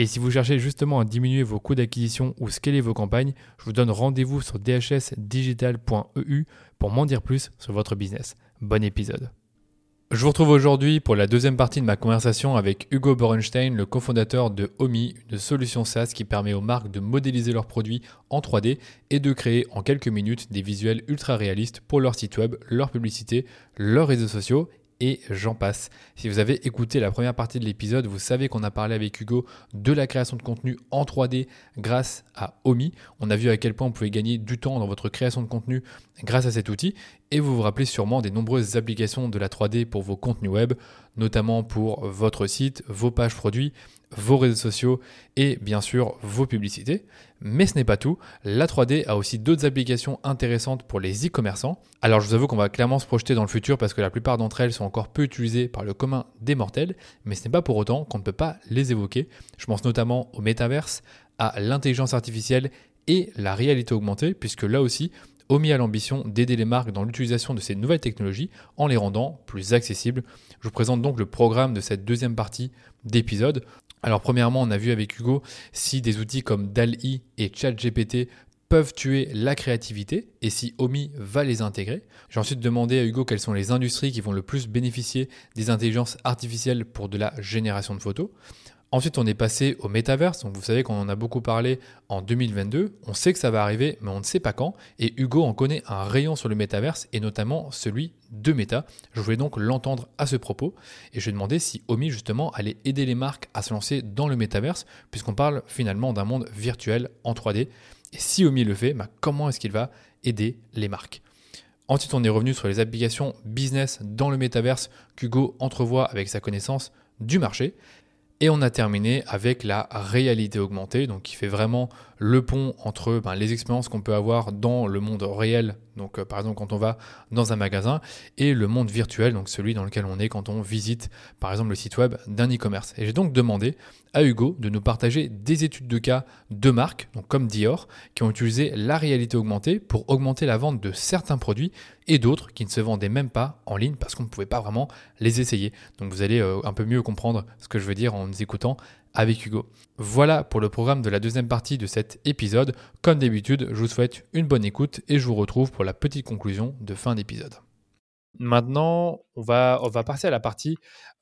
Et si vous cherchez justement à diminuer vos coûts d'acquisition ou scaler vos campagnes, je vous donne rendez-vous sur dhsdigital.eu pour m'en dire plus sur votre business. Bon épisode. Je vous retrouve aujourd'hui pour la deuxième partie de ma conversation avec Hugo Borenstein, le cofondateur de Omi, une solution SaaS qui permet aux marques de modéliser leurs produits en 3D et de créer en quelques minutes des visuels ultra réalistes pour leur site web, leur publicité, leurs réseaux sociaux et j'en passe. Si vous avez écouté la première partie de l'épisode, vous savez qu'on a parlé avec Hugo de la création de contenu en 3D grâce à Omi. On a vu à quel point vous pouvez gagner du temps dans votre création de contenu grâce à cet outil. Et vous vous rappelez sûrement des nombreuses applications de la 3D pour vos contenus web, notamment pour votre site, vos pages produits, vos réseaux sociaux et bien sûr vos publicités. Mais ce n'est pas tout, la 3D a aussi d'autres applications intéressantes pour les e-commerçants. Alors je vous avoue qu'on va clairement se projeter dans le futur parce que la plupart d'entre elles sont encore peu utilisées par le commun des mortels, mais ce n'est pas pour autant qu'on ne peut pas les évoquer. Je pense notamment au métaverse, à l'intelligence artificielle et la réalité augmentée, puisque là aussi, Omi a l'ambition d'aider les marques dans l'utilisation de ces nouvelles technologies en les rendant plus accessibles. Je vous présente donc le programme de cette deuxième partie d'épisode. Alors premièrement, on a vu avec Hugo si des outils comme DALI et ChatGPT peuvent tuer la créativité et si Omi va les intégrer. J'ai ensuite demandé à Hugo quelles sont les industries qui vont le plus bénéficier des intelligences artificielles pour de la génération de photos. Ensuite, on est passé au métaverse. Donc, vous savez qu'on en a beaucoup parlé en 2022. On sait que ça va arriver, mais on ne sait pas quand. Et Hugo en connaît un rayon sur le métaverse et notamment celui de Meta. Je voulais donc l'entendre à ce propos et je lui ai demandé si Omi justement allait aider les marques à se lancer dans le métaverse, puisqu'on parle finalement d'un monde virtuel en 3D. Et si Omi le fait, bah, comment est-ce qu'il va aider les marques? Ensuite, on est revenu sur les applications business dans le métaverse qu'Hugo entrevoit avec sa connaissance du marché. Et on a terminé avec la réalité augmentée, donc qui fait vraiment le pont entre ben, les expériences qu'on peut avoir dans le monde réel, donc euh, par exemple quand on va dans un magasin, et le monde virtuel, donc celui dans lequel on est quand on visite par exemple le site web d'un e-commerce. Et j'ai donc demandé à Hugo de nous partager des études de cas de marques, donc comme Dior, qui ont utilisé la réalité augmentée pour augmenter la vente de certains produits et d'autres qui ne se vendaient même pas en ligne parce qu'on ne pouvait pas vraiment les essayer. Donc vous allez euh, un peu mieux comprendre ce que je veux dire en nous écoutant avec Hugo. Voilà pour le programme de la deuxième partie de cet épisode. Comme d'habitude, je vous souhaite une bonne écoute et je vous retrouve pour la petite conclusion de fin d'épisode. Maintenant, on va, passer à la partie,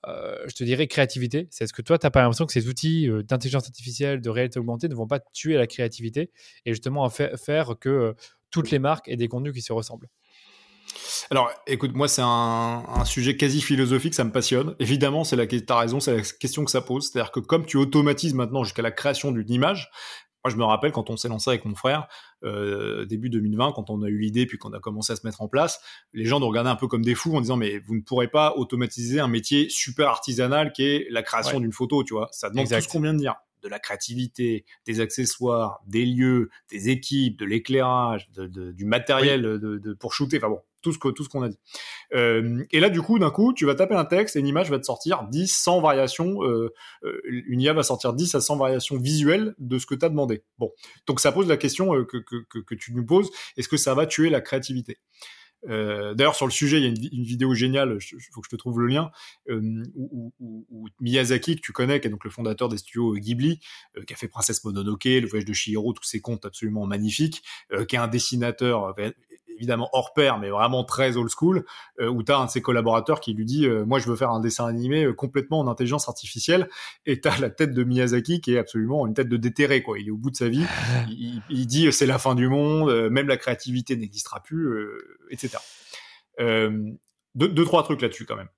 euh, je te dirais, créativité. C'est ce que toi, tu n'as pas l'impression que ces outils euh, d'intelligence artificielle, de réalité augmentée ne vont pas tuer la créativité et justement faire que euh, toutes les marques aient des contenus qui se ressemblent alors, écoute, moi, c'est un, sujet quasi philosophique, ça me passionne. Évidemment, c'est la, t'as raison, c'est la question que ça pose. C'est-à-dire que comme tu automatises maintenant jusqu'à la création d'une image, moi, je me rappelle quand on s'est lancé avec mon frère, euh, début 2020, quand on a eu l'idée, puis qu'on a commencé à se mettre en place, les gens nous regardaient un peu comme des fous en disant, mais vous ne pourrez pas automatiser un métier super artisanal qui est la création d'une photo, tu vois. Ça demande tout ce qu'on vient de dire de la créativité, des accessoires, des lieux, des équipes, de l'éclairage, du matériel de, pour shooter. Enfin bon, tout ce qu'on a dit. Euh, et là, du coup, d'un coup, tu vas taper un texte et une image va te sortir 10, 100 variations. Euh, euh, une IA va sortir 10 à 100 variations visuelles de ce que tu as demandé. Bon, donc ça pose la question que, que, que tu nous poses est-ce que ça va tuer la créativité? D'ailleurs, sur le sujet, il y a une, vidéo géniale, il faut que je te trouve le lien, où, Miyazaki, que tu connais, qui est donc le fondateur des studios Ghibli, qui a fait Princesse Mononoke, Le Voyage de Chihiro, tous ces contes absolument magnifiques, qui est un dessinateur évidemment hors pair, mais vraiment très old school, où tu as un de ses collaborateurs qui lui dit Moi, je veux faire un dessin animé complètement en intelligence artificielle. Et tu as la tête de Miyazaki qui est absolument une tête de déterré. Quoi. Il est au bout de sa vie. il, dit C'est la fin du monde, même la créativité n'existera plus, etc. deux, deux, trois trucs là-dessus quand même.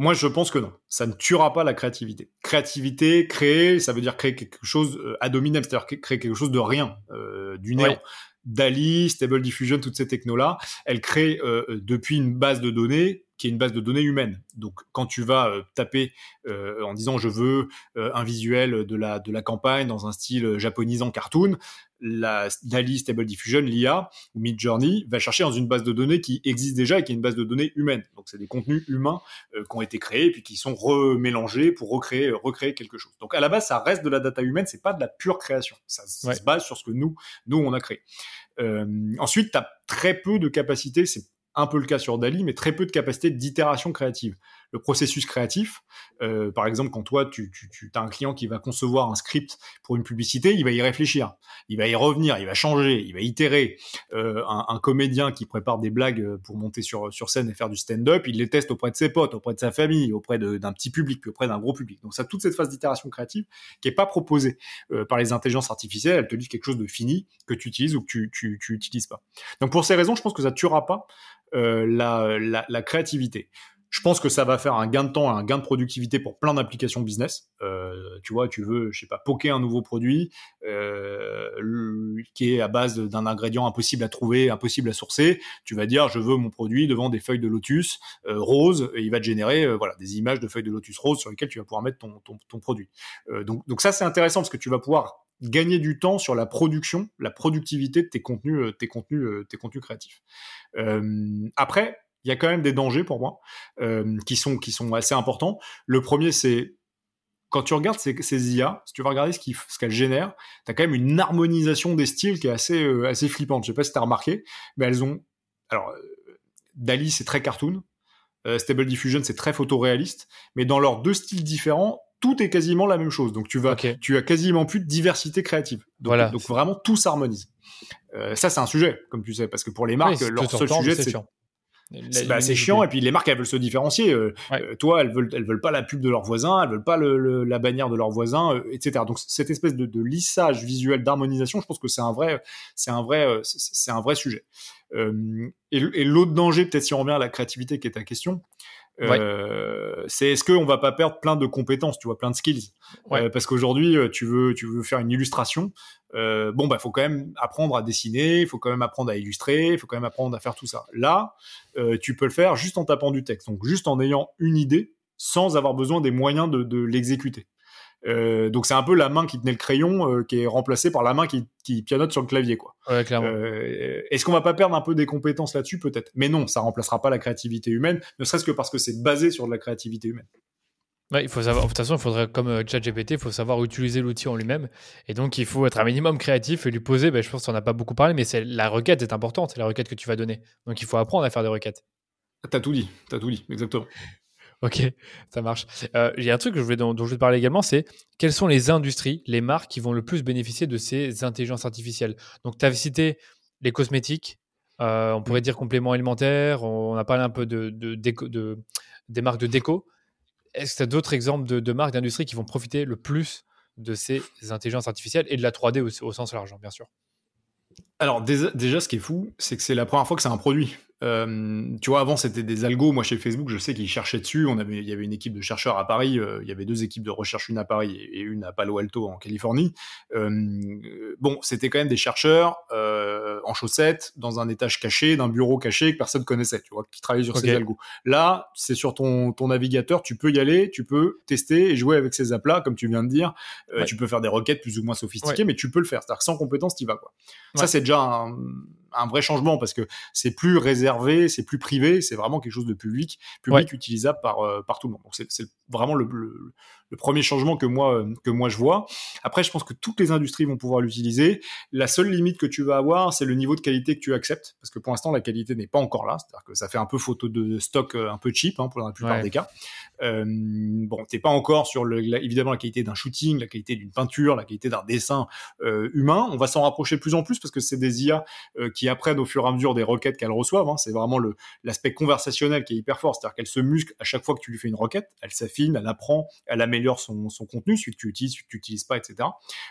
Moi, je pense que non. Ça ne tuera pas la créativité. Créativité, créer, ça veut dire créer quelque chose euh, à dominer, c'est-à-dire créer quelque chose de rien, euh, du néant. DALI, Stable Diffusion, toutes ces technos-là, elles créent euh, depuis une base de données qui est une base de données humaine. Donc, quand tu vas euh, taper euh, en disant je veux euh, un visuel de la, de la campagne dans un style japonisant cartoon, la DALI Stable Diffusion, l'IA ou Midjourney va chercher dans une base de données qui existe déjà et qui est une base de données humaine. Donc, c'est des contenus humains qui ont été créés et puis qui sont remélangés pour recréer, recréer quelque chose. Donc, à la base, ça reste de la data humaine, c'est pas de la pure création. Ça, se base sur ce que nous, nous, on a créé. ensuite, tu as très peu de capacités, c'est un peu le cas sur Dali, mais très peu de capacité d'itération créative. Le processus créatif, euh, par exemple, quand toi, tu, tu, as un client qui va concevoir un script pour une publicité, il va y réfléchir, il va y revenir, il va changer, il va itérer. Euh, un, comédien qui prépare des blagues pour monter sur, sur scène et faire du stand-up, il les teste auprès de ses potes, auprès de sa famille, auprès d'un petit public, auprès d'un gros public. Donc ça, toute cette phase d'itération créative qui est pas proposée euh, par les intelligences artificielles, elles te disent quelque chose de fini que tu utilises ou que tu, tu, tu pas. Donc pour ces raisons, je pense que ça tuera pas euh, la, la, la, créativité. Je pense que ça va faire un gain de temps, un gain de productivité pour plein d'applications business. Euh, tu vois, tu veux, je sais pas, poker un nouveau produit euh, qui est à base d'un ingrédient impossible à trouver, impossible à sourcer. Tu vas dire, je veux mon produit devant des feuilles de lotus euh, roses, et il va te générer, euh, voilà, des images de feuilles de lotus roses sur lesquelles tu vas pouvoir mettre ton, ton, ton produit. Euh, donc, donc ça, c'est intéressant parce que tu vas pouvoir gagner du temps sur la production, la productivité de tes contenus, euh, tes contenus, tes contenus créatifs. Euh, après, il y a quand même des dangers pour moi qui sont qui sont assez importants. Le premier, c'est quand tu regardes ces, ces, IA, si tu vas regarder ce qu'elles ce génèrent, tu as quand même une harmonisation des styles qui est assez, assez flippante. Je sais pas si tu as remarqué, mais elles ont... Alors, Dali, c'est très cartoon. Stable Diffusion, c'est très photoréaliste. Mais dans leurs deux styles différents, tout est quasiment la même chose. Donc tu vas, tu as quasiment plus de diversité créative. Donc, voilà. donc vraiment tout s'harmonise. Euh, ça c'est un sujet, comme tu sais, parce que pour les marques, leur seul sujet c'est c'est bah, chiant et puis les marques elles veulent se différencier. Euh, euh, toi elles veulent elles veulent pas la pub de leurs voisins, elles veulent pas le, la bannière de leurs voisins, euh, etc. Donc cette espèce de, de lissage visuel d'harmonisation, je pense que c'est un vrai c'est un vrai c'est un vrai sujet. et, et l'autre danger peut-être si on revient à la créativité qui est ta question, euh, c'est est-ce qu'on va pas perdre plein de compétences, tu vois, plein de skills? Euh, parce qu'aujourd'hui, euh, tu veux, tu veux faire une illustration. Euh, bon, bah, faut quand même apprendre à dessiner, il faut quand même apprendre à illustrer, il faut quand même apprendre à faire tout ça. Là, tu peux le faire juste en tapant du texte, donc juste en ayant une idée, sans avoir besoin des moyens de, de l'exécuter. Euh, donc c'est un peu la main qui tenait le crayon euh, qui est remplacée par la main qui, qui pianote sur le clavier quoi. Ouais. Euh, Est-ce qu'on va pas perdre un peu des compétences là-dessus? Peut-être Mais non, ça remplacera pas la créativité humaine, ne serait-ce que parce que c'est basé sur de la créativité humaine. Ouais, il faut savoir. De toute façon, il faudrait, comme ChatGPT, il faut savoir utiliser l'outil en lui-même. Et donc, il faut être un minimum créatif et lui poser. Ben, je pense qu'on n'a pas beaucoup parlé, mais c'est la requête est importante. C'est la requête que tu vas donner. Donc, il faut apprendre à faire des requêtes. T'as tout dit. T'as tout dit. Exactement. Ok, ça marche. Euh, il y a un truc que je voulais, dont, je veux te parler également, c'est quelles sont les industries, les marques qui vont le plus bénéficier de ces intelligences artificielles? Donc, tu as cité les cosmétiques, euh, on pourrait dire compléments alimentaires, on, a parlé un peu de, de, de, des marques de déco. Est-ce que tu as d'autres exemples de, marques d'industrie qui vont profiter le plus de ces intelligences artificielles et de la 3D au, au sens large, bien sûr? Alors déjà, ce qui est fou, c'est que c'est la première fois que c'est un produit. Euh, tu vois, avant c'était des algos. Moi, chez Facebook, je sais qu'ils cherchaient dessus. On avait, il y avait une équipe de chercheurs à Paris. Euh, il y avait deux équipes de recherche, une à Paris et une à Palo Alto en Californie. Euh, bon, c'était quand même des chercheurs euh, en chaussettes dans un étage caché d'un bureau caché que personne connaissait. Tu vois, qui travaillaient sur ces algos. Là, c'est sur ton, ton navigateur. Tu peux y aller, tu peux tester et jouer avec ces apps-là, comme tu viens de dire. Euh, tu peux faire des requêtes plus ou moins sophistiquées, mais tu peux le faire. C'est-à-dire que sans compétence, tu vas quoi. Ça, c'est déjà un un vrai changement parce que c'est plus réservé, c'est plus privé, c'est vraiment quelque chose de public, public utilisable par, euh, par tout le monde. Donc c'est vraiment le, le, premier changement que moi, euh, que moi je vois. Après, je pense que toutes les industries vont pouvoir l'utiliser. La seule limite que tu vas avoir, c'est le niveau de qualité que tu acceptes parce que pour l'instant, la qualité n'est pas encore là. C'est-à-dire que ça fait un peu photo de stock euh, un peu cheap hein, pour la plupart des cas. Euh, bon, t'es pas encore sur le, évidemment la qualité d'un shooting, la qualité d'une peinture, la qualité d'un dessin euh, humain. On va s'en rapprocher de plus en plus parce que c'est des IA euh, qui apprennent au fur et à mesure des requêtes qu'elles reçoivent. Hein. C'est vraiment le l'aspect conversationnel qui est hyper fort, c'est-à-dire qu'elle se muscle à chaque fois que tu lui fais une requête, elle s'affine, elle apprend, elle améliore son, son contenu, celui que tu utilises, celui que tu n'utilises pas, etc.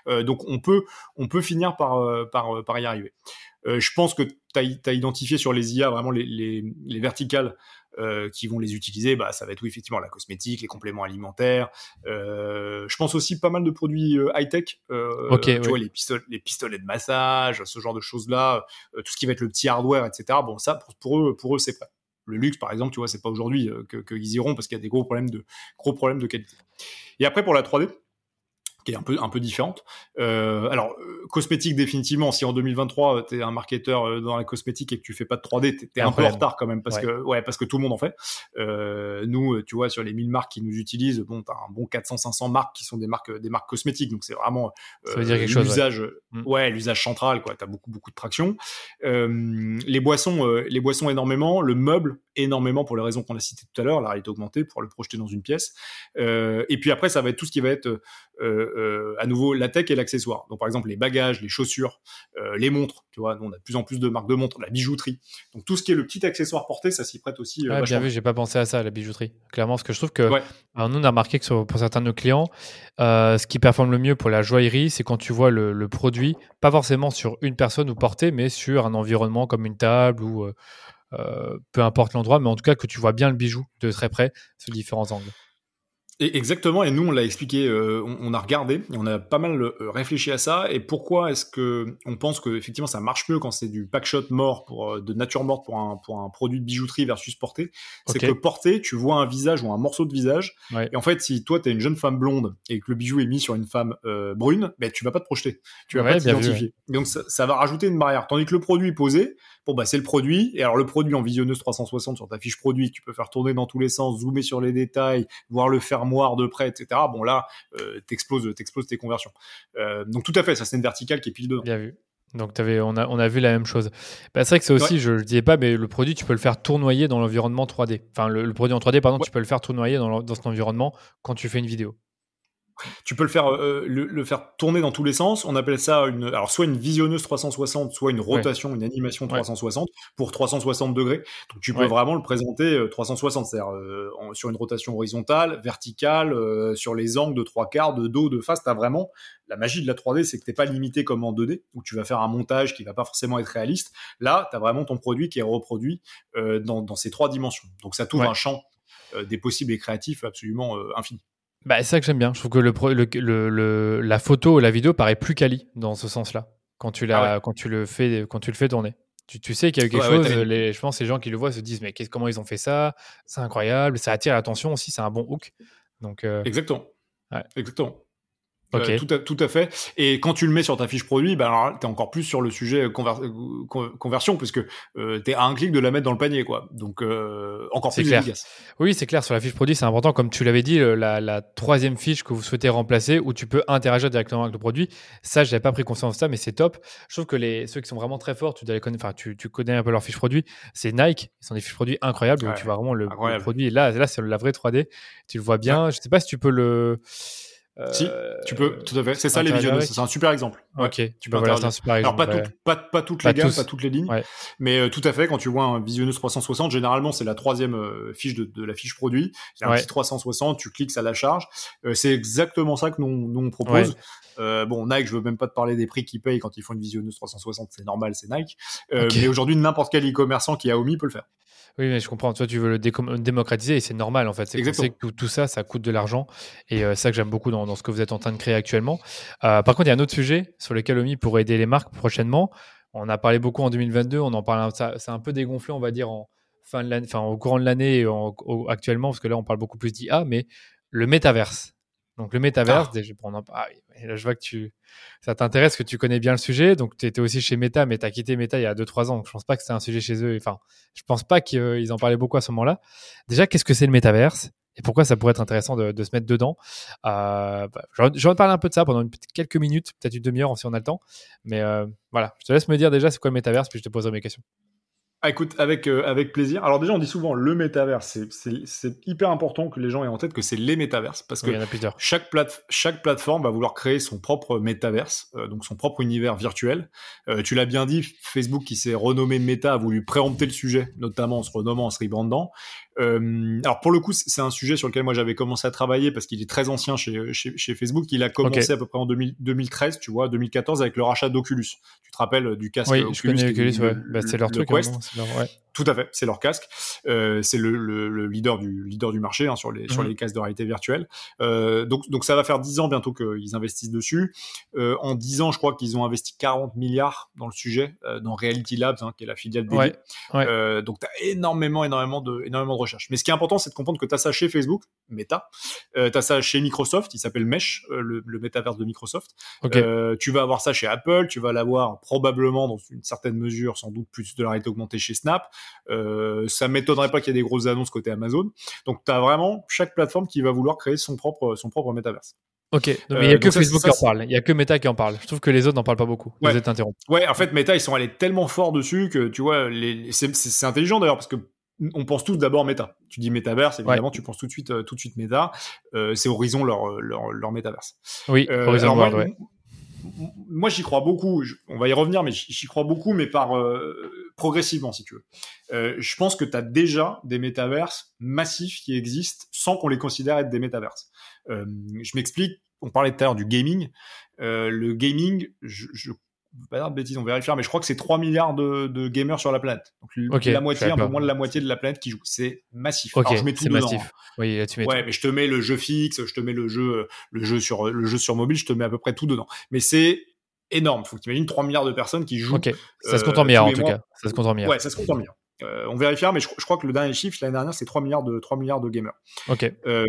Euh, donc on peut on peut finir par euh, par par y arriver. Euh, je pense que tu as, identifié sur les IA vraiment les, les, les verticales euh, qui vont les utiliser, bah, ça va être oui, effectivement la cosmétique, les compléments alimentaires. Euh, je pense aussi pas mal de produits euh, high-tech. Euh, tu vois, les, pistolets, les pistolets de massage, ce genre de choses-là, euh, tout ce qui va être le petit hardware, etc. Bon, ça, pour, pour eux, pour eux c'est prêt. Le luxe, par exemple, tu vois, c'est pas aujourd'hui qu'ils que iront parce qu'il y a des gros problèmes de, gros problèmes de qualité. Et après, pour la 3D, qui est un peu un peu différente. Euh, alors euh, cosmétique définitivement. Si en 2023 tu es un marketeur euh, dans la cosmétique et que tu fais pas de 3D, tu es un peu en retard quand même parce que ouais parce que tout le monde en fait. Euh, nous, tu vois, sur les 1000 marques qui nous utilisent, bon, t'as un bon 400-500 marques qui sont des marques des marques cosmétiques, donc c'est vraiment euh, l'usage ouais, mm. ouais l'usage central quoi. T'as beaucoup beaucoup de traction. les boissons les boissons énormément, le meuble énormément pour les raisons qu'on a citées tout à l'heure, la réalité augmentée pour le projeter dans une pièce. et puis après ça va être tout ce qui va être euh, à nouveau la tech et l'accessoire. Donc par exemple les bagages, les chaussures, euh, les montres, tu vois, nous, on a de plus en plus de marques de montres, la bijouterie. Donc tout ce qui est le petit accessoire porté, ça s'y prête aussi. Euh, bien vu, j'ai pas pensé à ça, la bijouterie. Clairement, parce que je trouve que alors, nous on a remarqué que pour certains de nos clients, ce qui performe le mieux pour la joaillerie, c'est quand tu vois le, produit, pas forcément sur une personne ou porté, mais sur un environnement comme une table ou peu importe l'endroit, mais en tout cas que tu vois bien le bijou de très près sous différents angles exactement, et nous on l'a expliqué, euh, on, a regardé, et on a pas mal euh, réfléchi à ça, et pourquoi est-ce que on pense que effectivement ça marche mieux quand c'est du packshot mort pour euh, de nature morte pour un pour un produit de bijouterie versus porté, c'est que porté, tu vois un visage ou un morceau de visage, et en fait si toi t'es une jeune femme blonde et que le bijou est mis sur une femme brune, ben tu vas pas te projeter, tu vas pas t'identifier, donc ça, ça, va rajouter une barrière, tandis que le produit posé, bon bah c'est le produit, et alors le produit en visionneuse 360 sur ta fiche produit, tu peux faire tourner dans tous les sens, zoomer sur les détails, voir le faire de près, etc. Bon là, euh, t'exploses, t'exploses tes conversions. Euh, donc tout à fait, ça c'est une verticale qui est pile dedans. Bien vu. Donc avais, on, a, on a vu la même chose. Bah, c'est vrai que c'est aussi, je ne disais pas, mais le produit, tu peux le faire tournoyer dans l'environnement 3D. Enfin, le, produit en 3D, pardon, tu peux le faire tournoyer dans, dans cet environnement quand tu fais une vidéo. Tu peux le faire, euh, le, faire tourner dans tous les sens. On appelle ça une, alors soit une visionneuse 360, soit une rotation, une animation 360 pour 360 degrés. Donc tu peux vraiment le présenter 360, euh, c'est-à-dire euh, sur une rotation horizontale, verticale, sur les angles de trois quarts, de dos, de face. T'as vraiment la magie de la 3D, c'est que t'es pas limité comme en 2D où tu vas faire un montage qui va pas forcément être réaliste. Là, tu as vraiment ton produit qui est reproduit dans, dans, ces trois dimensions. Donc ça t'ouvre un champ des possibles et créatifs absolument infini. Bah, c'est ça que j'aime bien. Je trouve que le, le, le, la photo ou la vidéo paraît plus quali dans ce sens-là quand tu la, ah quand tu le fais quand tu le fais tourner. Tu, tu sais qu'il y a eu quelque chose. les, je pense que les gens qui le voient se disent mais comment ils ont fait ça? C'est incroyable. Ça attire l'attention aussi. C'est un bon hook. Donc euh, exactement. Exactement. Euh, tout, à, tout, à, fait. Et quand tu le mets sur ta fiche produit, ben alors tu es encore plus sur le sujet conversion, puisque euh, tu es à un clic de la mettre dans le panier. quoi. Donc, euh, encore plus clair. efficace. Oui, c'est clair. Sur la fiche produit, c'est important. Comme tu l'avais dit, la, la, troisième fiche que vous souhaitez remplacer, où tu peux interagir directement avec le produit, ça, je n'avais pas pris conscience de ça, mais c'est top. Je trouve que les, ceux qui sont vraiment très forts, tu, dois les connaître, enfin, tu, tu connais un peu leur fiche produit, c'est Nike. Ils sont des fiches produits incroyables, où tu vois vraiment le, produit. là, là c'est la vraie 3D. Tu le vois bien. Je sais pas si tu peux le si, tu peux, tout à fait. C'est ça les visionneuses. C'est un super exemple. ok, tu peux voilà, un super exemple. Alors, pas, pas, pas toutes les gammes, pas toutes les lignes, mais euh, tout à fait. Quand tu vois un visionneuse 360, généralement, c'est la troisième euh, fiche de, de, la fiche produit. C'est un petit 360, tu cliques, ça la charge. Euh, c'est exactement ça que nous, nous on propose. bon, Nike, je veux même pas te parler des prix qu'ils payent quand ils font une visionneuse 360, c'est normal, c'est Nike. Mais aujourd'hui, n'importe quel e-commerçant qui a Omi peut le faire. Oui, mais je comprends. Toi, tu veux le démocratiser et c'est normal en fait. C'est que tout, ça, ça coûte de l'argent et euh, c'est ça que j'aime beaucoup dans, ce que vous êtes en train de créer actuellement. Euh, par contre, il y a un autre sujet sur lequel Omi pourrait aider les marques prochainement. On a parlé beaucoup en 2022. On en parle. C'est un peu dégonflé, on va dire en fin de enfin au courant de l'année actuellement, parce que là, on parle beaucoup plus d'IA, mais le métaverse. Donc le métaverse, ah. prendre ah, là, je vois que tu, ça t'intéresse, que tu connais bien le sujet. Donc tu étais aussi chez Meta, mais tu as quitté Meta il y a 2-3 ans. Donc je pense pas que c'était un sujet chez eux. Enfin, je pense pas qu'ils en parlaient beaucoup à ce moment-là. Déjà, qu'est-ce que c'est le métaverse? Et pourquoi ça pourrait être intéressant de, se mettre dedans euh, bah, Je vais parler un peu de ça pendant une, quelques minutes, peut-être une demi-heure si on a le temps. Mais euh, voilà, je te laisse me dire déjà c'est quoi le métaverse, puis je te poserai mes questions. Ah, écoute, avec, euh, avec plaisir. Alors déjà, on dit souvent le métavers. C'est hyper important que les gens aient en tête que c'est les métaverses. Parce que chaque, plate, chaque plateforme va vouloir créer son propre métaverse, euh, donc son propre univers virtuel. Euh, tu l'as bien dit, Facebook qui s'est renommé Meta a voulu préempter le sujet, notamment en se renommant, en se rebrandant. Euh, alors pour le coup, c'est un sujet sur lequel moi j'avais commencé à travailler parce qu'il est très ancien chez, chez, chez, Facebook. Il a commencé à peu près en 2013, tu vois, 2014 avec le rachat d'Oculus. Tu te rappelles du casque oui, Oculus ouais. Bah, c'est leur truc. Quest. ouais. Tout à fait, c'est leur casque. Euh, c'est le, le, le, leader du leader du marché hein, sur les sur mhm. les casques de réalité virtuelle. Euh, donc donc ça va faire 10 ans bientôt qu'ils investissent dessus. Euh, en 10 ans, je crois qu'ils ont investi 40 milliards dans le sujet dans Reality Labs, hein, qui est la filiale dédiée. Ouais, ouais. Donc tu as énormément énormément de énormément de recherche. Mais ce qui est important, c'est de comprendre que tu as ça chez Facebook, Meta. Tu as ça chez Microsoft, il s'appelle Mesh, le, le métaverse de Microsoft. Okay. tu vas avoir ça chez Apple, tu vas l'avoir probablement dans une certaine mesure, sans doute plus de la réalité augmentée chez Snap. Euh, ça m'étonnerait pas qu'il y ait des grosses annonces côté Amazon. Donc, tu as vraiment chaque plateforme qui va vouloir créer son propre, son propre métaverse. Ok, mais il n'y a euh, que Facebook qui en parle, il n'y a que Meta qui en parle. Je trouve que les autres n'en parlent pas beaucoup. Ouais. Vous êtes interrompu. Ouais, en fait, Meta, ils sont allés tellement fort dessus que tu vois, les... c'est intelligent d'ailleurs parce que on pense tous d'abord Meta. Tu dis métaverse, évidemment, ouais. tu penses tout de suite, euh, tout de suite Meta. Euh, c'est Horizon leur, leur, leur métaverse. Oui, euh, Horizon World, ouais moi j'y crois beaucoup, on va y revenir, mais j'y crois beaucoup, mais par euh, progressivement si tu veux. Euh, je pense que tu as déjà des métaverses massifs qui existent sans qu'on les considère être des métaverses. Euh, je m'explique, on parlait tout à l'heure du gaming. Euh, le gaming, je, je pas de bêtises, on vérifiera, mais je crois que c'est 3 milliards de, de, gamers sur la planète. Donc okay, la moitié, un peu moins de la moitié de la planète qui joue. C'est massif. Okay, Alors je mets tout dedans. Massif. Oui, là, tu mets ouais, tout. mais je te mets le jeu fixe, je te mets le jeu, le jeu sur le jeu sur mobile, je te mets à peu près tout dedans. Mais c'est énorme. Faut que tu imagines 3 milliards de personnes qui jouent. Ok. Ça se compte en milliards en tout cas. Ça se compte en milliards. Ouais, ça se compte en milliards. Euh, on vérifiera, mais je, je, crois que le dernier chiffre l'année dernière, c'est 3 milliards de 3 milliards de gamers. Ok. Euh,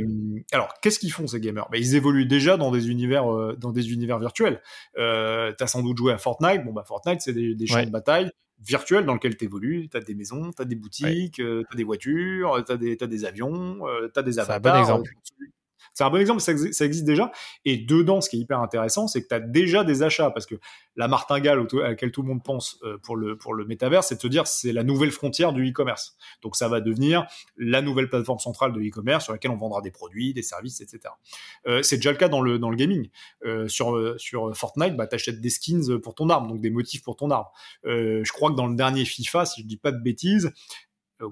alors, qu'est-ce qu'ils font ces gamers? Ben, Ils évoluent déjà dans des univers, euh, dans des univers virtuels. Euh, T'as sans doute joué à Fortnite. Bon bah Fortnite, c'est des, des champs ouais. de bataille virtuels dans lesquels tu évolues. T'as des maisons, t'as des boutiques, ouais. t'as des voitures, t'as des, as des avions, t'as des avatars. C'est un bon exemple. C'est un bon exemple, ça, existe déjà. Et dedans, ce qui est hyper intéressant, c'est que tu as déjà des achats, parce que la martingale à laquelle tout le monde pense euh, pour le, pour le métavers, c'est de se dire c'est la nouvelle frontière du e-commerce. Donc ça va devenir la nouvelle plateforme centrale de e-commerce sur laquelle on vendra des produits, des services, etc. Euh, c'est déjà le cas dans le, dans le gaming. Euh, sur, sur Fortnite, bah, tu achètes des skins pour ton arme, donc des motifs pour ton arme. Je crois que dans le dernier FIFA, si je dis pas de bêtises,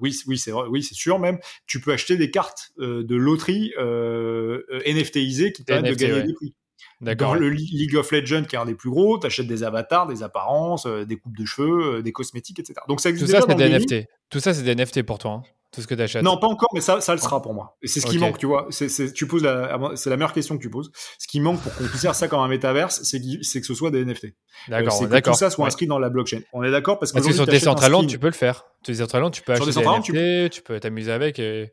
oui, oui, c'est oui, c'est sûr même. Tu peux acheter des cartes euh, de loterie euh, NFTisées qui permettent NFT, de gagner ouais. des prix. Dans le League of Legends, qui est un des plus gros, t'achètes des avatars, des apparences, euh, des coupes de cheveux, des cosmétiques, etc. Donc ça existe Tout ça, c'est des NFT. Tout ça, c'est des NFT pour toi. Hein tout ce que tu achètes Non, pas encore, mais ça, ça le sera pour moi. Et c'est ce qui okay. manque, tu vois. C'est, c'est, tu poses la, c'est la meilleure question que tu poses. Ce qui manque pour qu'on considère ça comme un métaverse, c'est, c'est que ce soit des NFT. D'accord, euh, c'est d'accord. que tout ça soit inscrit ouais. dans la blockchain. On est d'accord parce, parce que sur Decentraland, tu peux le faire. Sur Decentraland, tu peux acheter des NFT, tu peux... tu peux t'amuser avec et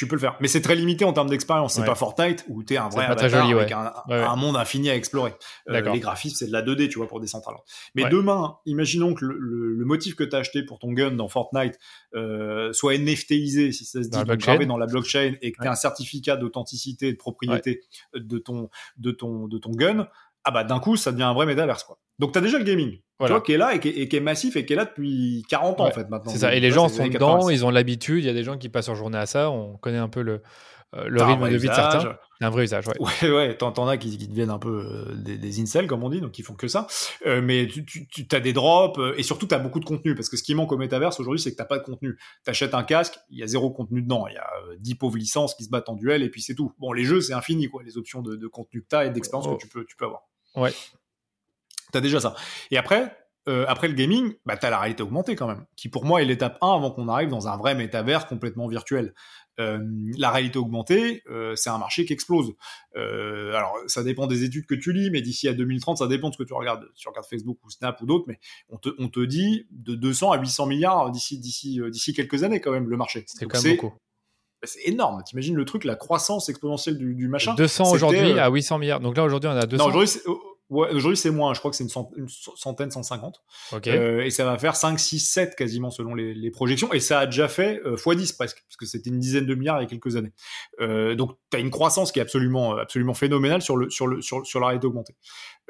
tu peux le faire. Mais c'est très limité en termes d'expérience. C'est ouais. pas Fortnite où t'es un vrai avatar joli, ouais. avec un, ouais, un, monde infini à explorer. Euh, les graphismes, c'est de la 2D, tu vois, pour Decentraland. Mais demain, imaginons que le, le, le motif que t'as acheté pour ton gun dans Fortnite euh, soit NFTisé, si ça se dit, dans gravé dans la blockchain et que t'aies un certificat d'authenticité et de propriété de ton, de ton, de ton gun, ah bah d'un coup, ça devient un vrai métaverse, quoi. Donc t'as déjà le gaming, voilà. tu vois, qui est là et qui est, et qui est, massif et qui est là depuis 40 ans ouais. en fait maintenant. C'est ça. Et les gens sont dedans, ils ont l'habitude. Il y a des gens qui passent leur journée à ça. On connaît un peu le, euh, le rythme de vie de certains. C'est un vrai usage, ouais. Ouais, ouais. T'en, as qui, qui, deviennent un peu euh, des, des incels, comme on dit, donc qui font que ça. Euh, mais tu, tu, tu as des drops euh, et surtout t'as beaucoup de contenu parce que ce qui manque au métaverse aujourd'hui, c'est que t'as pas de contenu. T'achètes un casque, il y a zéro contenu dedans. Il y a 10 pauvres licences qui se battent en duel et puis c'est tout. Bon, les jeux, c'est infini, quoi. Les options de, de contenu que t'as et d'expérience oh. que tu peux, tu peux avoir. Ouais. T'as déjà ça. Et après, euh, après le gaming, bah, t'as la réalité augmentée quand même, qui pour moi est l'étape 1 avant qu'on arrive dans un vrai métavers complètement virtuel. Euh, la réalité augmentée, euh, c'est un marché qui explose. Alors, ça dépend des études que tu lis, mais d'ici à 2030, ça dépend de ce que tu regardes. Tu regardes Facebook ou Snap ou d'autres, mais on te, on te dit de 200 à 800 milliards d'ici, d'ici, d'ici quelques années quand même le marché. C'est quand même beaucoup. Bah, c'est énorme. T'imagines le truc, la croissance exponentielle du, du machin. 200 aujourd'hui à 800 milliards. Donc là, aujourd'hui, on a 200. Non, aujourd'hui, Ouais, aujourd'hui c'est moins, je crois que c'est une, cent une, centaine, 150. Okay. Euh, et ça va faire 5, 6, 7 quasiment selon les, les projections. Et ça a déjà fait euh, x10 presque, parce que c'était une dizaine de milliards il y a quelques années. Euh, donc tu as une croissance qui est absolument, absolument phénoménale sur, le, sur, le, sur, sur la réalité augmentée.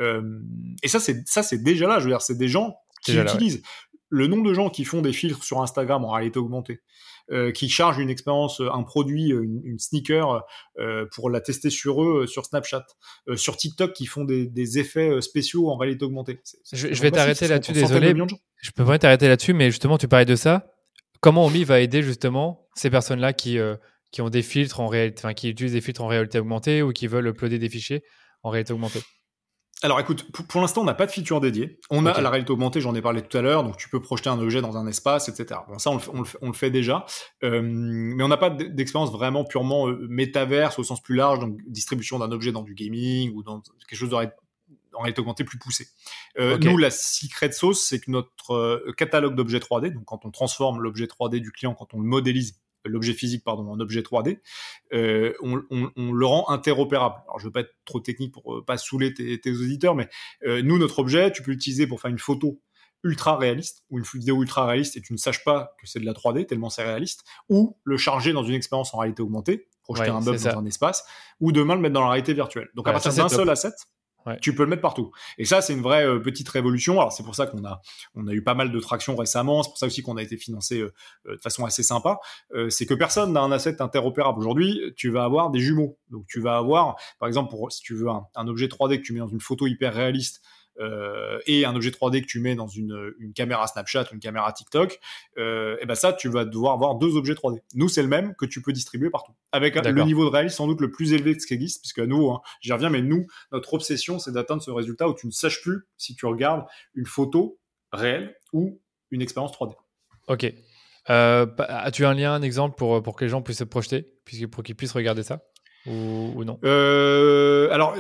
Euh, et ça c'est, ça, c'est déjà là, je veux dire, c'est des gens qui utilisent. le nombre de gens qui font des filtres sur Instagram en réalité augmentée, euh, qui chargent une expérience, un produit, une, sneaker euh, pour la tester sur eux, sur Snapchat, sur TikTok, qui font des, effets spéciaux en réalité augmentée. je, vais t'arrêter là-dessus, désolé. Je peux t'arrêter là-dessus, mais justement, tu parlais de ça. Comment Omi va aider justement ces personnes-là qui, qui ont des filtres en réalité, enfin, qui utilisent des filtres en réalité augmentée ou qui veulent uploader des fichiers en réalité augmentée? Alors écoute, pour, l'instant, on n'a pas de feature dédiée. On a la réalité augmentée, j'en ai parlé tout à l'heure, donc tu peux projeter un objet dans un espace, etc. Bon, ça, on le, fait, déjà. Euh, mais on n'a pas d'expérience vraiment purement euh, métaverse au sens plus large, donc distribution d'un objet dans du gaming ou dans quelque chose de en réalité augmentée plus poussé. Euh, Nous, la secret sauce, c'est que notre euh, catalogue d'objets 3D, donc quand on transforme l'objet 3D du client, quand on le modélise l'objet physique pardon en objet 3D, euh, on, on, on, le rend interopérable. Alors je veux pas être trop technique pour euh, pas saouler tes, tes auditeurs, mais euh, nous notre objet, tu peux l'utiliser pour faire une photo ultra réaliste ou une vidéo ultra réaliste et tu ne saches pas que c'est de la 3D tellement c'est réaliste, ou le charger dans une expérience en réalité augmentée, projeter un meuble dans un espace, ou demain le mettre dans la réalité virtuelle. Donc à partir d'un seul asset, tu peux le mettre partout. Et ça, c'est une vraie euh, petite révolution. Alors c'est pour ça qu'on a on a eu pas mal de traction récemment. C'est pour ça aussi qu'on a été financé euh, euh, de façon assez sympa. c'est que personne n'a un asset interopérable. Aujourd'hui, tu vas avoir des jumeaux. Donc tu vas avoir, par exemple, pour si tu veux un, un objet 3D que tu mets dans une photo hyper réaliste et un objet 3D que tu mets dans une, une caméra Snapchat, une caméra TikTok, euh, et ben ça, tu vas devoir avoir deux objets 3D. Nous, c'est le même que tu peux distribuer partout, avec le niveau de réalisme sans doute le plus élevé de ce qui existe, puisque nous, hein, j'y reviens, mais nous, notre obsession, c'est d'atteindre ce résultat où tu ne saches plus si tu regardes une photo réelle ou une expérience 3D. Ok. Euh, as-tu un lien, un exemple pour, pour que les gens puissent se projeter, puisque pour qu'ils puissent regarder ça? Ou, non euh, Alors,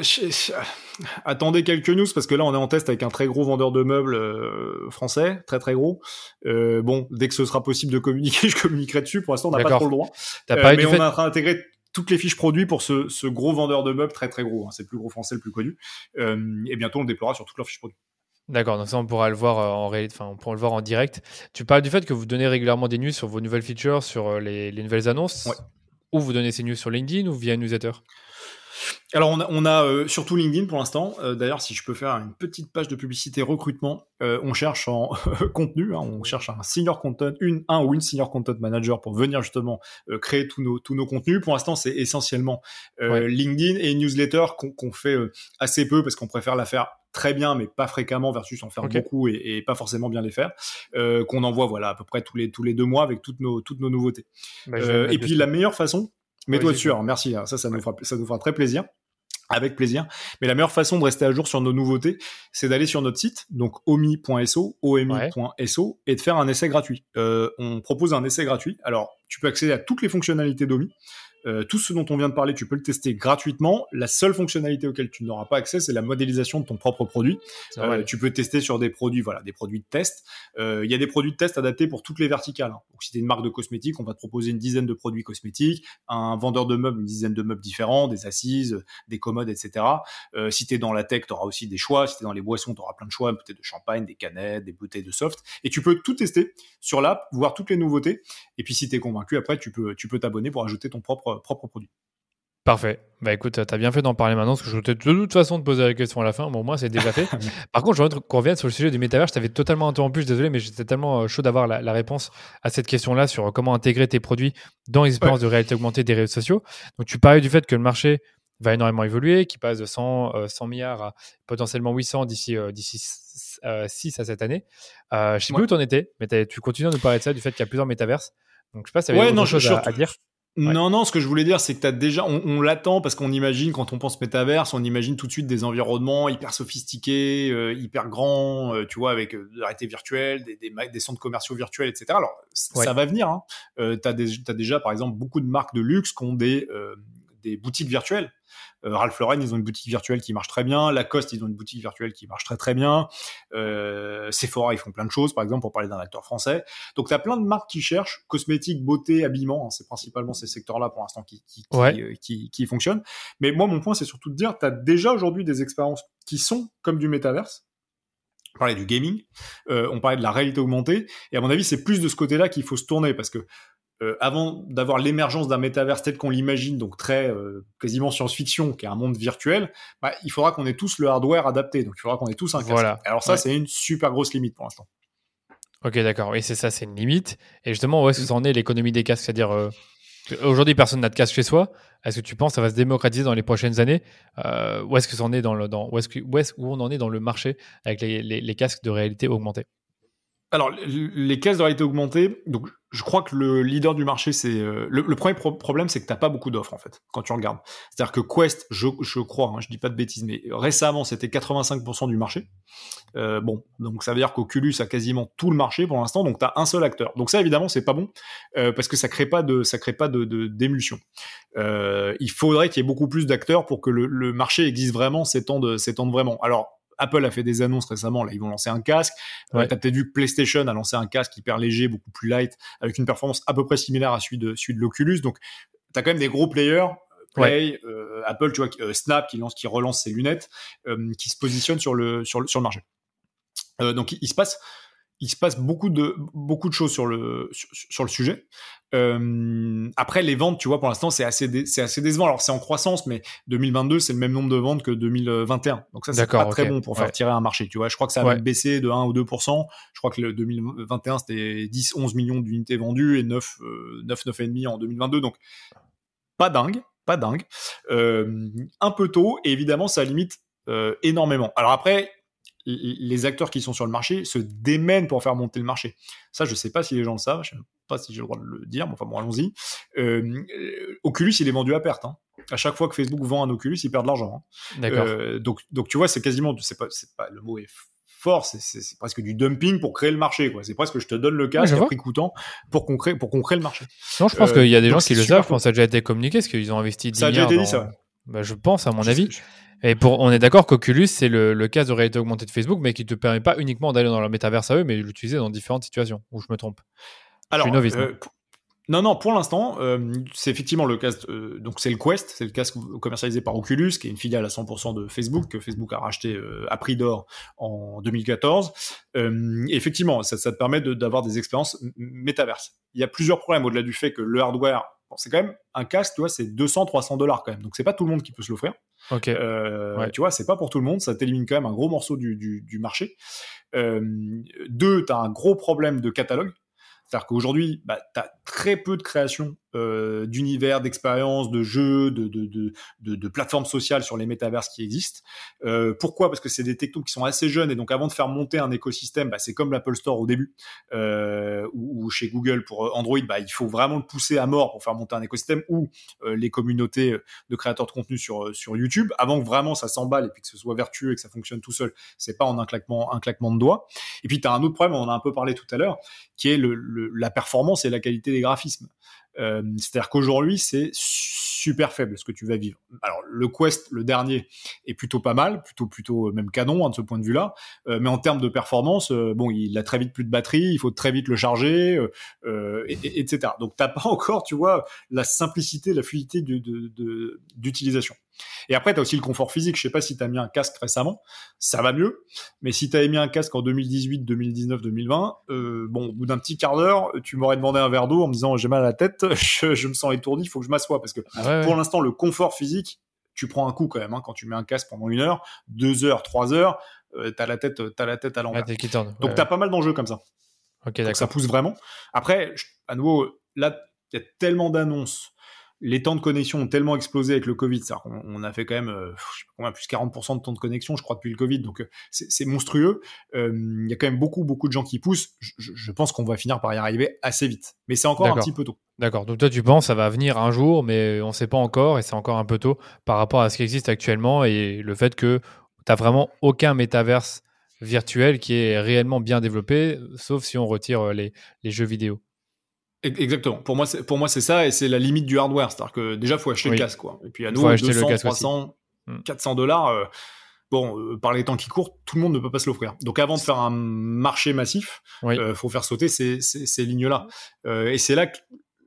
attendez quelques news parce que là, on est en test avec un très gros vendeur de meubles euh, français, très très gros. Euh, bon, dès que ce sera possible de communiquer, je communiquerai dessus. Pour l'instant, on n'a pas trop le droit. mais on est en train d'intégrer toutes les fiches produits pour ce, gros vendeur de meubles très très gros. Hein. C'est le plus gros français, le plus connu. et bientôt, on le déploiera sur toutes leurs fiches produits. D'accord, donc ça on pourra le voir en enfin on pourra le voir en direct. Tu parles du fait que vous donnez régulièrement des news sur vos nouvelles features, sur les, les nouvelles annonces? Ouais. Ou vous donnez ces news sur LinkedIn ou via newsletter alors on a, on a euh, surtout LinkedIn pour l'instant. Euh, d'ailleurs, si je peux faire une petite page de publicité recrutement, euh, on cherche en contenu, hein, on cherche un senior content, une, un ou une senior content manager pour venir justement créer tous nos, tous nos contenus. Pour l'instant, c'est essentiellement LinkedIn et newsletter qu'on fait assez peu parce qu'on préfère la faire très bien, mais pas fréquemment versus en faire beaucoup et, pas forcément bien les faire. qu'on envoie voilà à peu près tous les tous les deux mois avec toutes nos toutes nos nouveautés. Bah, et puis la meilleure façon, Mets-toi dessus, hein. merci. Hein. Ça, ça nous, fera, ça nous fera très plaisir. Avec plaisir. Mais la meilleure façon de rester à jour sur nos nouveautés, c'est d'aller sur notre site, donc omi.so, omi.so, et de faire un essai gratuit. Euh, on propose un essai gratuit. Alors, tu peux accéder à toutes les fonctionnalités d'Omi. Euh, tout ce dont on vient de parler, tu peux le tester gratuitement. La seule fonctionnalité auquel tu n'auras pas accès, c'est la modélisation de ton propre produit. Euh, tu peux tester sur des produits, voilà, des produits de test. Euh, il y a des produits de test adaptés pour toutes les verticales. Hein. Donc, si tu es une marque de cosmétiques, on va te proposer une dizaine de produits cosmétiques. Un vendeur de meubles, une dizaine de meubles différents, des assises, des commodes, etc. Euh, si tu es dans la tech, tu auras aussi des choix. Si tu es dans les boissons, tu auras plein de choix, peut-être de champagne, des canettes, des bouteilles de soft. Et tu peux tout tester sur l'app, voir toutes les nouveautés. Et puis, si tu es convaincu, après, tu peux tu peux t'abonner pour ajouter ton propre propre, produit. Parfait. Bah écoute, tu as bien fait d'en parler maintenant, parce que je voulais de toute façon te poser la question à la fin. Bon, moi, c'est déjà fait. Par contre, je voudrais qu'on revienne sur le sujet du métavers. Je t'avais totalement interrompu, je suis désolé, mais j'étais tellement euh, chaud d'avoir la, réponse à cette question-là sur comment intégrer tes produits dans les expériences de réalité augmentée des réseaux sociaux. Donc, tu parlais du fait que le marché va énormément évoluer, qui passe de 100, 100 euh, milliards à potentiellement 800 d'ici euh, d'ici 6 à cette année. je sais plus où tu en étais, mais tu continues à nous parler de ça, du fait qu'il y a plusieurs métaverses. Donc, je sais pas si tu avais autre chose à dire. Non, non, ce que je voulais dire, c'est que tu as déjà, on, l'attend parce qu'on imagine, quand on pense métaverse, on imagine tout de suite des environnements hyper sophistiqués, euh, hyper grands, euh, tu vois, avec euh, de la réalité virtuelle, des, des, des, centres commerciaux virtuels, etc. Alors, ça va venir. Hein. Euh, tu as, déjà, par exemple, beaucoup de marques de luxe qui ont des, des boutiques virtuelles. Euh, Ralph Lauren, ils ont une boutique virtuelle qui marche très bien. Lacoste, ils ont une boutique virtuelle qui marche très très bien. Euh, Sephora, ils font plein de choses, par exemple, pour parler d'un acteur français. Donc, tu as plein de marques qui cherchent cosmétiques, beauté, habillement. Hein, c'est principalement ces secteurs-là pour l'instant qui qui, euh, qui, qui, fonctionnent. Mais moi, mon point, c'est surtout de dire, tu as déjà aujourd'hui des expériences qui sont comme du métaverse. On parlait du gaming, euh, on parlait de la réalité augmentée, et à mon avis, c'est plus de ce côté-là qu'il faut se tourner, parce que euh, avant d'avoir l'émergence d'un métaverse tel qu'on l'imagine, donc très euh, quasiment science-fiction, qui est un monde virtuel, bah, il faudra qu'on ait tous le hardware adapté. Donc il faudra qu'on ait tous un casque. Alors ça, c'est une super grosse limite pour l'instant. Ok, d'accord. Et c'est ça, c'est une limite. Et justement, où est-ce que ça en est l'économie des casques? C'est-à-dire, euh, aujourd'hui, personne n'a de casque chez soi. Est-ce que tu penses que ça va se démocratiser dans les prochaines années? Où est-ce que ça en est dans le, dans, où est-ce que, où, est où on en est dans le marché avec les, les, les casques de réalité augmentée? Alors, les caisses de réalité augmentée, donc je crois que le leader du marché, c'est euh, le, premier problème, c'est que t'as pas beaucoup d'offres en fait quand tu regardes. C'est-à-dire que Quest, je, je crois, hein, je dis pas de bêtises, mais récemment c'était 85% du marché. Euh, bon, donc ça veut dire qu'Oculus a quasiment tout le marché pour l'instant, donc t'as un seul acteur. Donc ça évidemment c'est pas bon euh, parce que ça crée pas de ça crée pas de d'émulsion. Euh, il faudrait qu'il y ait beaucoup plus d'acteurs pour que le, le marché existe vraiment, s'étende s'étende vraiment. Alors Apple a fait des annonces récemment, là, ils vont lancer un casque. Euh, ouais. tu as peut-être vu que PlayStation a lancé un casque hyper léger, beaucoup plus light, avec une performance à peu près similaire à celui de, celui de l'Oculus. Donc, tu as quand même des gros players. Play, ouais. euh, Apple, tu vois, euh, Snap qui lance, qui relance ses lunettes, euh, qui se positionne sur le, sur le, sur le marché. Euh, donc, il, il se passe, il se passe beaucoup de beaucoup de choses sur le sur, sur le sujet. Euh, après les ventes, tu vois, pour l'instant c'est assez c'est assez décevant. Alors c'est en croissance, mais 2022 c'est le même nombre de ventes que 2021. Donc ça c'est pas okay. très bon pour faire tirer un marché. Tu vois, je crois que ça a ouais. baissé de 1 ou 2 Je crois que le 2021 c'était 10 11 millions d'unités vendues et 9 euh, 9 9 et demi en 2022. Donc pas dingue, pas dingue. Euh, un peu tôt et évidemment ça limite euh, énormément. Alors après les acteurs qui sont sur le marché se démènent pour faire monter le marché. Ça, je sais pas si les gens le savent, je sais pas si j'ai le droit de le dire, mais enfin bon, allons-y. Euh, Oculus, il est vendu à perte. Hein. À chaque fois que Facebook vend un Oculus, il perd de l'argent. Hein. D'accord. Euh, donc, donc tu vois, c'est quasiment, c'est pas, c'est pas le mot est fort, c'est presque du dumping pour créer le marché. C'est presque je te donne le casque à prix coûtant pour qu'on crée, pour qu'on crée le marché. Non, je pense euh, qu'il y a des gens qui le savent. Je pense que ça a déjà été communiqué, parce qu'ils ont investi 10 ça a déjà été dit, dans... ça. Bah, je pense, à mon je avis. Sais, et pour, on est d'accord qu'Oculus, c'est le, le cas de réalité augmentée de Facebook, mais qui te permet pas uniquement d'aller dans leur métaverse à eux, mais de l'utiliser dans différentes situations, où je me trompe. Alors, je suis novice, euh, non, non, pour l'instant, euh, c'est effectivement le casque. Euh, donc, c'est le Quest, c'est le casque commercialisé par Oculus, qui est une filiale à 100% de Facebook, que Facebook a racheté euh, à prix d'or en 2014. Euh, effectivement, ça, ça, te permet d'avoir de, des expériences métaverses. Il y a plusieurs problèmes au-delà du fait que le hardware, bon, c'est quand même un casque, tu vois, c'est 200, 300 dollars quand même. Donc, c'est pas tout le monde qui peut se l'offrir. Ok. Ouais. Tu vois, c'est pas pour tout le monde. Ça t'élimine quand même un gros morceau du, du, du marché. deux, t'as un gros problème de catalogue. C'est-à-dire qu'aujourd'hui, bah, tu as très peu de création euh, d'univers, d'expériences, de jeux, de, de, de, de, plateformes sociales sur les métaverses qui existent. Euh, pourquoi? Parce que c'est des technos qui sont assez jeunes et donc avant de faire monter un écosystème, bah, c'est comme l'Apple Store au début euh, ou, ou, chez Google pour Android, bah, il faut vraiment le pousser à mort pour faire monter un écosystème ou euh, les communautés de créateurs de contenu sur, sur YouTube avant que vraiment ça s'emballe et puis que ce soit vertueux et que ça fonctionne tout seul. C'est pas en un claquement, un claquement de doigts. Et puis tu as un autre problème, on en a un peu parlé tout à l'heure, qui est le, le, la performance et la qualité des graphismes. Euh, C'est-à-dire qu'aujourd'hui, c'est super faible ce que tu vas vivre. Alors le Quest, le dernier, est plutôt pas mal, plutôt plutôt même canon hein, de ce point de vue-là. Euh, mais en termes de performance, euh, bon, il a très vite plus de batterie, il faut très vite le charger, euh, euh et, et, etc. Donc t'as pas encore, tu vois, la simplicité, la fluidité d'utilisation. Et après, tu as aussi le confort physique. Je sais pas si tu as mis un casque récemment, ça va mieux. Mais si tu avais mis un casque en 2018, 2019, 2020, euh, bon, au bout d'un petit quart d'heure, tu m'aurais demandé un verre d'eau en me disant j'ai mal à la tête, je, je me sens étourdi, il faut que je m'assoie. Parce que ah ouais, pour ouais. l'instant, le confort physique, tu prends un coup quand même. Hein, quand tu mets un casque pendant une heure, deux heures, trois heures, euh, t'as la tête, as la tête à l'envers. Ouais, Donc t'as pas mal d'enjeux comme ça. Ok, ça pousse vraiment. Après, à nouveau, là, il y a tellement d'annonces les temps de connexion ont tellement explosé avec le Covid, ça, on, on, a fait quand même, euh, je sais pas combien, plus 40% de temps de connexion, je crois, depuis le Covid, donc euh, c'est monstrueux. Il euh, y a quand même beaucoup, beaucoup de gens qui poussent. Je, je pense qu'on va finir par y arriver assez vite, mais c'est encore un petit peu tôt. D'accord. Donc toi, tu penses ça va venir un jour, mais on ne sait pas encore, et c'est encore un peu tôt par rapport à ce qui existe actuellement et le fait que tu n'as vraiment aucun métaverse virtuel qui est réellement bien développé, sauf si on retire les, les jeux vidéo. Exactement. Pour moi, c'est, pour moi, c'est ça, et c'est la limite du hardware. C'est-à-dire que déjà, faut acheter oui. le casque, quoi. Et puis à nous, 200, 300, aussi. 400 dollars. Euh, bon, euh, par les temps qui courent, tout le monde ne peut pas se l'offrir. Donc, avant de faire un marché massif, oui. euh, faut faire sauter ces, ces, ces lignes-là. Et c'est là que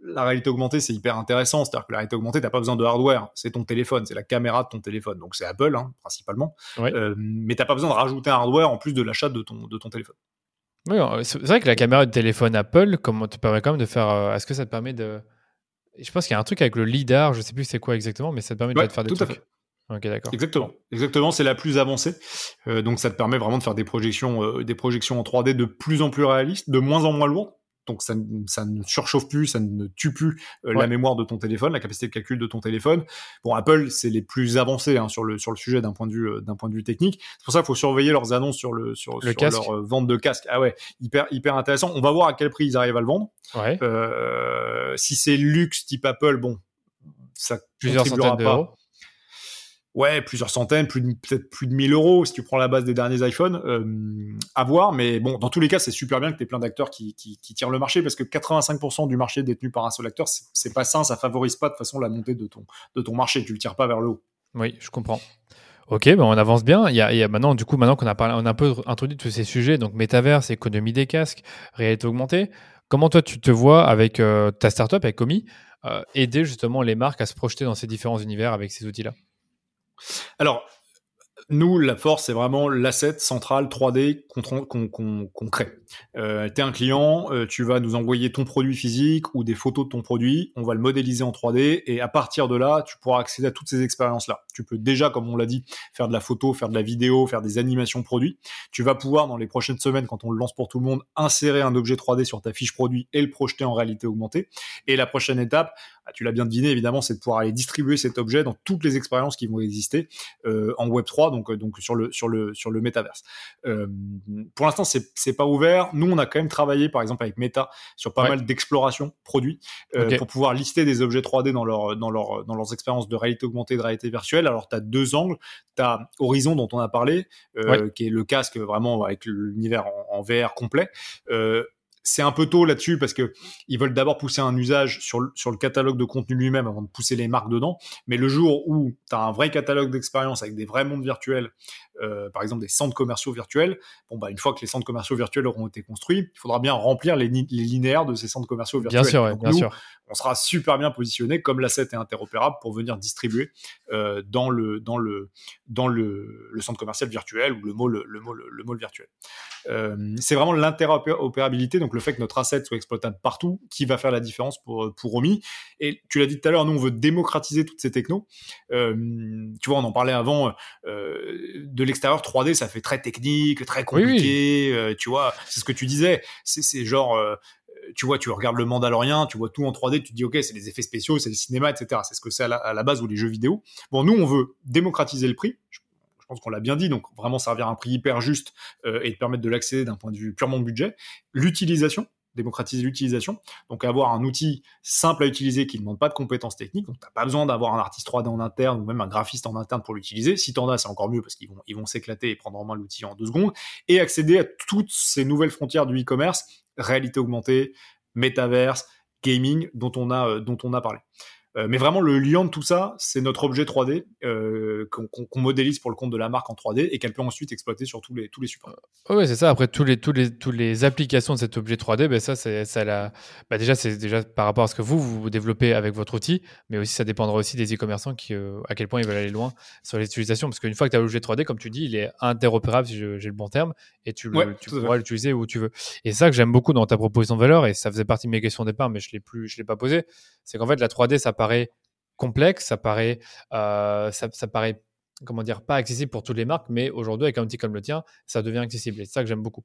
la réalité augmentée, c'est hyper intéressant. C'est-à-dire que la réalité augmentée, t'as pas besoin de hardware. C'est ton téléphone, c'est la caméra de ton téléphone. Donc, c'est Apple, hein, principalement. Oui. Mais t'as pas besoin de rajouter un hardware en plus de l'achat de ton, de ton téléphone. Oui, c'est vrai que la caméra de téléphone Apple, comme te permet quand même de faire. Euh, est-ce que ça te permet de. Je pense qu'il y a un truc avec le LIDAR, je sais plus c'est quoi exactement, mais ça te permet ouais, de faire des tout trucs. À fait. Ok, d'accord. Exactement. Exactement, c'est la plus avancée. donc ça te permet vraiment de faire des projections, des projections en 3D de plus en plus réalistes, de moins en moins lourdes donc ça, ça, ne surchauffe plus, ça ne tue plus euh, la mémoire de ton téléphone, la capacité de calcul de ton téléphone. Bon, Apple, c'est les plus avancés hein, sur le sur le sujet d'un point de vue euh, d'un point de vue technique. C'est pour ça qu'il faut surveiller leurs annonces sur le sur, le sur leur euh, vente de casque. Ah ouais, hyper hyper intéressant. On va voir à quel prix ils arrivent à le vendre. Ouais. si c'est luxe type Apple, bon, ça plusieurs centaines d'euros ouais, plusieurs centaines, plus peut-être plus de 1000 euros si tu prends la base des derniers iPhones, euh, à voir. Mais bon, dans tous les cas, c'est super bien que tu aies plein d'acteurs qui, tirent le marché parce que 85% du marché détenu par un seul acteur, c'est pas sain, ça favorise pas de façon la montée de ton, marché. Tu le tires pas vers le haut. Oui, je comprends. Ok, ben on avance bien. Il y, a, il y a maintenant, du coup, maintenant qu'on a parlé, on a un peu introduit tous ces sujets, donc métaverse, économie des casques, réalité augmentée. Comment toi tu te vois avec euh, ta startup, avec Comi, euh, aider justement les marques à se projeter dans ces différents univers avec ces outils-là? Alors, nous, la force, c'est vraiment l'asset central 3D qu'on crée. Euh, tu es un client, euh, tu vas nous envoyer ton produit physique ou des photos de ton produit, on va le modéliser en 3D et à partir de là, tu pourras accéder à toutes ces expériences-là. Tu peux déjà, comme on l'a dit, faire de la photo, faire de la vidéo, faire des animations produits. Tu vas pouvoir, dans les prochaines semaines, quand on le lance pour tout le monde, insérer un objet 3D sur ta fiche produit et le projeter en réalité augmentée. Et la prochaine étape, ah, tu l'as bien deviné, évidemment, c'est de pouvoir aller distribuer cet objet dans toutes les expériences qui vont exister euh, en Web 3, donc, donc sur le sur le sur le métaverse. pour l'instant, c'est pas ouvert nous, on a quand même travaillé, par exemple, avec Meta sur pas mal d'exploration produits euh, pour pouvoir lister des objets 3D dans, leur, dans, leur, dans leurs expériences de réalité augmentée, de réalité virtuelle. Alors, tu as deux angles. Tu as Horizon, dont on a parlé, euh, qui est le casque vraiment avec l'univers en, VR complet. C'est un peu tôt là-dessus parce que ils veulent d'abord pousser un usage sur le, sur le catalogue de contenu lui-même avant de pousser les marques dedans. Mais le jour où tu as un vrai catalogue d'expérience avec des vrais mondes virtuels, euh, par exemple des centres commerciaux virtuels, bon bah une fois que les centres commerciaux virtuels auront été construits, il faudra bien remplir les, les linéaires de ces centres commerciaux virtuels. Bien sûr, bien sûr. On sera super bien positionné comme l'asset est interopérable pour venir distribuer euh, dans le dans le dans le, le, centre commercial virtuel ou le mall le mall le mall virtuel. Euh, c'est vraiment l'interopérabilité, donc le fait que notre asset soit exploitable partout, qui va faire la différence pour, pour Romy. Et tu l'as dit tout à l'heure, nous, on veut démocratiser toutes ces technos. Tu vois, on en parlait avant, euh, de l'extérieur, 3D, ça fait très technique, très compliqué, tu vois, c'est ce que tu disais. C'est genre tu vois, tu regardes le Mandalorian, tu vois tout en 3D, tu te dis ok, c'est les effets spéciaux, c'est le cinéma, etc. C'est ce que c'est à, à la, base ou les jeux vidéo. Bon, nous, on veut démocratiser le prix. Je je pense qu'on l'a bien dit, donc vraiment servir un prix hyper juste euh, et permettre de l'accéder d'un point de vue purement budget. L'utilisation, démocratiser l'utilisation. Donc avoir un outil simple à utiliser qui ne demande pas de compétences techniques. Donc tu n'as pas besoin d'avoir un artiste 3D en interne ou même un graphiste en interne pour l'utiliser. Si tu en as, c'est encore mieux parce qu'ils vont, ils vont s'éclater et prendre en main l'outil en deux secondes. Et accéder à toutes ces nouvelles frontières du e-commerce, réalité augmentée, métaverse, gaming dont on a, euh, dont on a parlé. Euh, mais vraiment, le lien de tout ça, c'est notre objet 3D euh, qu'on modélise pour le compte de la marque en 3D et qu'elle peut ensuite exploiter sur tous les, tous les supports. oui, c'est ça. Après, tous les, tous les, tous les applications de cet objet 3D, ben ça, ça la... bah déjà, c'est déjà par rapport à ce que vous, vous développez avec votre outil, mais aussi ça dépendra aussi des e-commerçants qui, euh, à quel point ils veulent aller loin sur les utilisations. Parce qu'une fois que tu as l'objet 3D, comme tu dis, il est interopérable, si j'ai le bon terme, et tu, le, tu pourras l'utiliser où tu veux. Et ça que j'aime beaucoup dans ta proposition de valeur, et ça faisait partie de mes questions au départ, mais je ne l'ai pas posé, c'est qu'en fait, la 3D, ça complexe, ça paraît, euh, ça, ça, paraît, comment dire, pas accessible pour toutes les marques, mais aujourd'hui, avec un outil comme le tien, ça devient accessible. Et c'est ça que j'aime beaucoup.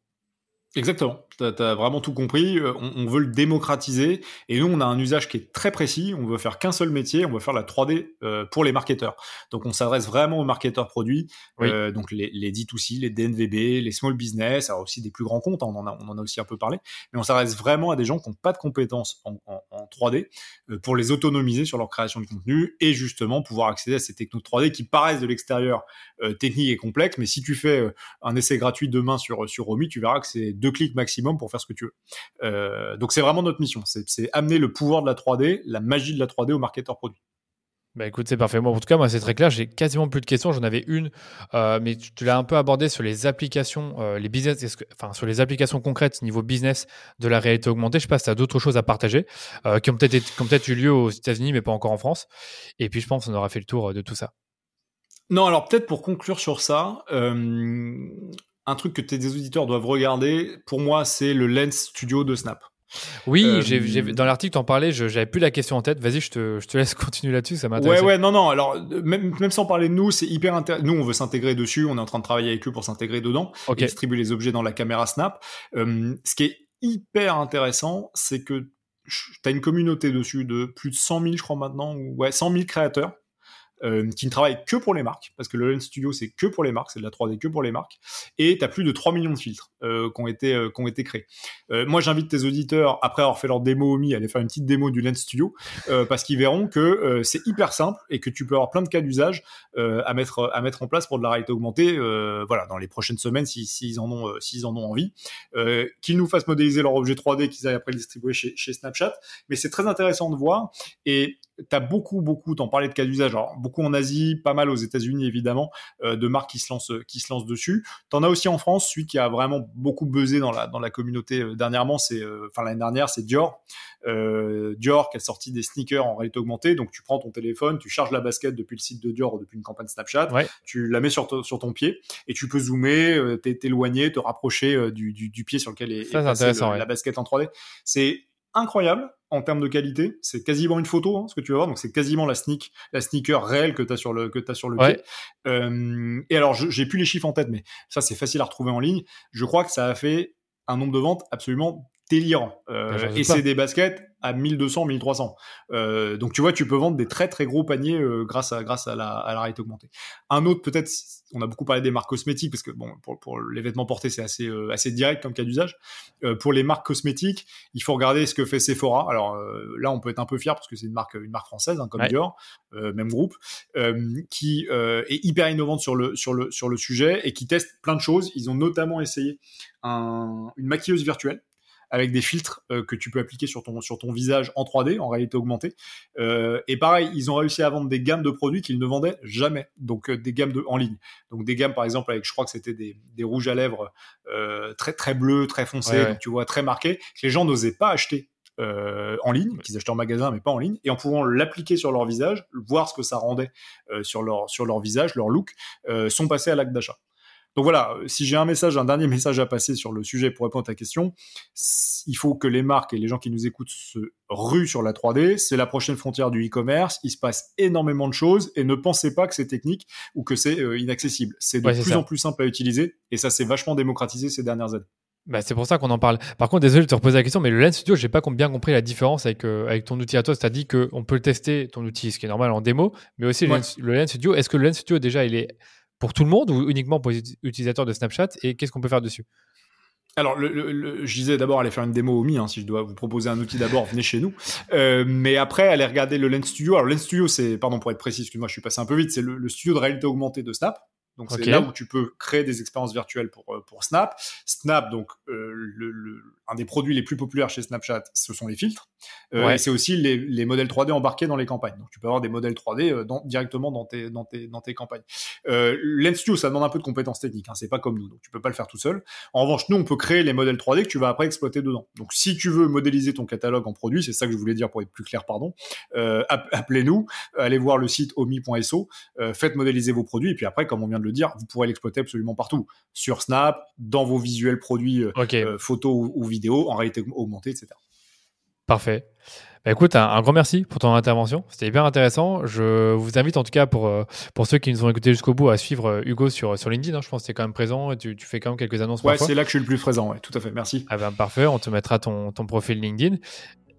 Exactement, tu as, vraiment tout compris, euh, on, veut le démocratiser. Et nous on a un usage qui est très précis, on veut faire qu'un seul métier, on veut faire la 3D euh, pour les marketeurs. Donc on s'adresse vraiment aux marketeurs produits, euh, donc les, les D2C, les DNVB, les small business, alors aussi des plus grands comptes, hein, on, en a, on en a aussi un peu parlé, mais on s'adresse vraiment à des gens qui n'ont pas de compétences en, en, en 3D pour les autonomiser sur leur création de contenu et justement pouvoir accéder à ces technos 3D qui paraissent de l'extérieur techniques et complexes, mais si tu fais un essai gratuit demain sur, sur Romy, tu verras que c'est deux clics maximum pour faire ce que tu veux. Euh, donc c'est vraiment notre mission, c'est amener le pouvoir de la 3D, la magie de la 3D au marketeur produit. Bah écoute, c'est parfait. Moi, en tout cas, moi, c'est très clair. J'ai quasiment plus de questions. J'en avais une, euh, mais tu, l'as un peu abordé sur les applications, euh, les business, enfin, sur les applications concrètes niveau business de la réalité augmentée. Je sais pas si tu as d'autres choses à partager qui ont peut-être peut eu lieu aux États-Unis, mais pas encore en France. Et puis, je pense qu'on aura fait le tour de tout ça. Non, alors peut-être pour conclure sur ça, un truc que tes auditeurs doivent regarder, pour moi, c'est le Lens Studio de Snap. Oui, euh, dans l'article, tu en parlais, j'avais plus la question en tête. Vas-y, je te, je te laisse continuer là-dessus, ça m'intéresse. Ouais, ouais, non, non. Alors, même, même sans parler de nous, c'est hyper intéressant. Nous, on veut s'intégrer dessus, on est en train de travailler avec eux pour s'intégrer dedans, et distribuer les objets dans la caméra Snap. Euh, ce qui est hyper intéressant, c'est que tu as une communauté dessus de plus de 100 000, je crois maintenant, ou ouais, 100 000 créateurs euh, qui ne travaille que pour les marques, parce que le Lens Studio c'est que pour les marques, c'est de la 3D que pour les marques, et tu as plus de 3 millions de filtres euh, qui, ont été, euh, qui ont été créés. Euh, moi j'invite tes auditeurs, après avoir fait leur démo OMI, à aller faire une petite démo du Lens Studio, euh, parce qu'ils verront que c'est hyper simple et que tu peux avoir plein de cas d'usage à, mettre, à mettre en place pour de la réalité augmentée, voilà, dans les prochaines semaines s'ils si, en, ont, s'ils en ont envie, qu'ils nous fassent modéliser leur objet 3D, qu'ils aillent après le distribuer chez, chez Snapchat, mais c'est très intéressant de voir, et tu as beaucoup, beaucoup, t'en parlais de cas d'usage, alors beaucoup en Asie, pas mal aux États-Unis évidemment, euh, de marques qui se lancent, qui se lancent dessus. T'en as aussi en France, celui qui a vraiment beaucoup buzzé dans la dans la communauté euh, dernièrement, c'est, euh, enfin l'année dernière, c'est Dior. Dior qui a sorti des sneakers en réalité augmentée. Donc tu prends ton téléphone, tu charges la basket depuis le site de Dior ou depuis une campagne Snapchat, tu la mets sur, sur ton pied et tu peux zoomer, t'éloigner, te rapprocher du, du, pied sur lequel est, la basket en 3D. C'est incroyable en termes de qualité. C'est quasiment une photo, hein, ce que tu vas voir. Donc c'est quasiment la sneak, la sneaker réelle que tu as sur le que as sur le pied. Euh, et alors j'ai plus les chiffres en tête, mais ça c'est facile à retrouver en ligne. Je crois que ça a fait un nombre de ventes absolument délirant. Euh, et c'est des baskets à 1200, 1300. Euh, donc tu vois, tu peux vendre des très très gros paniers euh, grâce à grâce à la, à la réalité augmentée. Un autre peut-être, on a beaucoup parlé des marques cosmétiques parce que bon, pour, pour les vêtements portés c'est assez assez direct comme cas d'usage. Pour les marques cosmétiques, il faut regarder ce que fait Sephora. Alors là, on peut être un peu fier parce que c'est une marque une marque française hein, comme Dior, même groupe, qui est hyper innovante sur le sur le sur le sujet et qui teste plein de choses. Ils ont notamment essayé un, une maquilleuse virtuelle avec des filtres euh, que tu peux appliquer sur ton, sur ton visage en 3D, en réalité augmentée. Euh, et pareil, ils ont réussi à vendre des gammes de produits qu'ils ne vendaient jamais, donc euh, des gammes de, en ligne. Donc des gammes, par exemple, avec, je crois que c'était des, des rouges à lèvres très très bleus, très foncés, donc tu vois, très marqués, que les gens n'osaient pas acheter en ligne, qu'ils achetaient en magasin mais pas en ligne, et en pouvant l'appliquer sur leur visage, voir ce que ça rendait sur leur sur leur visage, leur look, sont passés à l'acte d'achat. Donc voilà, euh, si j'ai un message, un dernier message à passer sur le sujet pour répondre à ta question, il faut que les marques et les gens qui nous écoutent se ruent sur la 3D. C'est la prochaine frontière du e-commerce. Il se passe énormément de choses et ne pensez pas que c'est technique ou que c'est euh, inaccessible. C'est de plus en plus simple à utiliser et ça s'est vachement démocratisé ces dernières années. Bah, c'est pour ça qu'on en parle. Par contre, désolé de te reposer la question, mais le Lens Studio, j'ai pas bien compris la différence avec, euh, avec ton outil à toi. C'est-à-dire qu'on peut tester ton outil, ce qui est normal en démo, mais aussi le, le Lens Studio. Est-ce que le Lens Studio, déjà, il est pour tout le monde ou uniquement pour les utilisateurs de Snapchat et qu'est-ce qu'on peut faire dessus? Alors, le, je disais d'abord aller faire une démo au Mi, hein, si je dois vous proposer un outil d'abord, venez chez nous. Euh, mais après, aller regarder le Lens Studio. Alors, Lens Studio, c'est, pardon pour être précis, excuse-moi, je suis passé un peu vite, c'est le, studio de réalité augmentée de Snap. Donc, c'est là où tu peux créer des expériences virtuelles pour, euh, pour Snap. Snap, donc, euh, le, un des produits les plus populaires chez Snapchat, ce sont les filtres. Euh, et c'est aussi les, les, modèles 3D embarqués dans les campagnes. Donc tu peux avoir des modèles 3D euh, dans, directement dans tes, dans tes, dans tes campagnes. Euh, Studio, ça demande un peu de compétences techniques. Hein, c'est pas comme nous, donc tu peux pas le faire tout seul. En revanche, nous, on peut créer les modèles 3D que tu vas après exploiter dedans. Donc si tu veux modéliser ton catalogue en produit, c'est ça que je voulais dire pour être plus clair, pardon. Euh, appelez-nous, allez voir le site omi.so, euh, faites modéliser vos produits et puis après, comme on vient de le dire, vous pourrez l'exploiter absolument partout, sur Snap, dans vos visuels produits photos ou, ou vidéos, en réalité augmentée, etc. Parfait. Bah écoute, un, grand merci pour ton intervention. C'était hyper intéressant. Je vous invite en tout cas pour, euh, pour ceux qui nous ont écoutés jusqu'au bout à suivre euh, Hugo sur, sur LinkedIn. Hein. Je pense que tu es quand même présent et tu, tu, fais quand même quelques annonces. Ouais, c'est là que je suis le plus présent. Ouais, tout à fait. Merci. Ah ben, parfait. On te mettra ton, ton profil LinkedIn.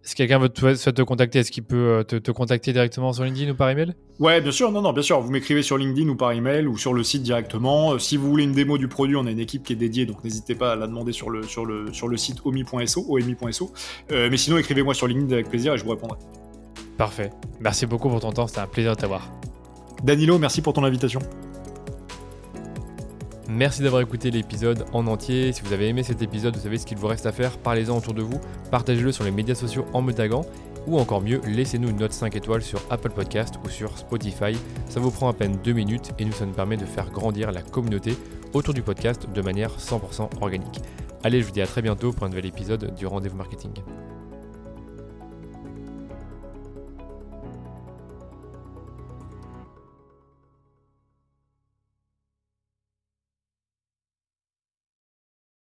Si quelqu'un veut te, souhaite te contacter, est-ce qu'il peut euh, te, contacter directement sur LinkedIn ou par email? Ouais, bien sûr, non, non, bien sûr. Vous m'écrivez sur LinkedIn ou par email ou sur le site directement. Euh, si vous voulez une démo du produit, on a une équipe qui est dédiée, donc n'hésitez pas à la demander sur le, sur le, sur le site omi.so, omi.so. Euh, mais sinon, écrivez-moi sur LinkedIn avec plaisir et je vous répondrai. Parfait. Merci beaucoup pour ton temps, c'était un plaisir de t'avoir. Danilo, merci pour ton invitation. Merci d'avoir écouté l'épisode en entier. Si vous avez aimé cet épisode, vous savez ce qu'il vous reste à faire. Parlez-en autour de vous, partagez-le sur les médias sociaux en me taguant. Ou encore mieux, laissez-nous une note 5 étoiles sur Apple Podcast ou sur Spotify. Ça vous prend à peine 2 minutes et nous, ça nous permet de faire grandir la communauté autour du podcast de manière 100% organique. Allez, je vous dis à très bientôt pour un nouvel épisode du Rendez-vous Marketing.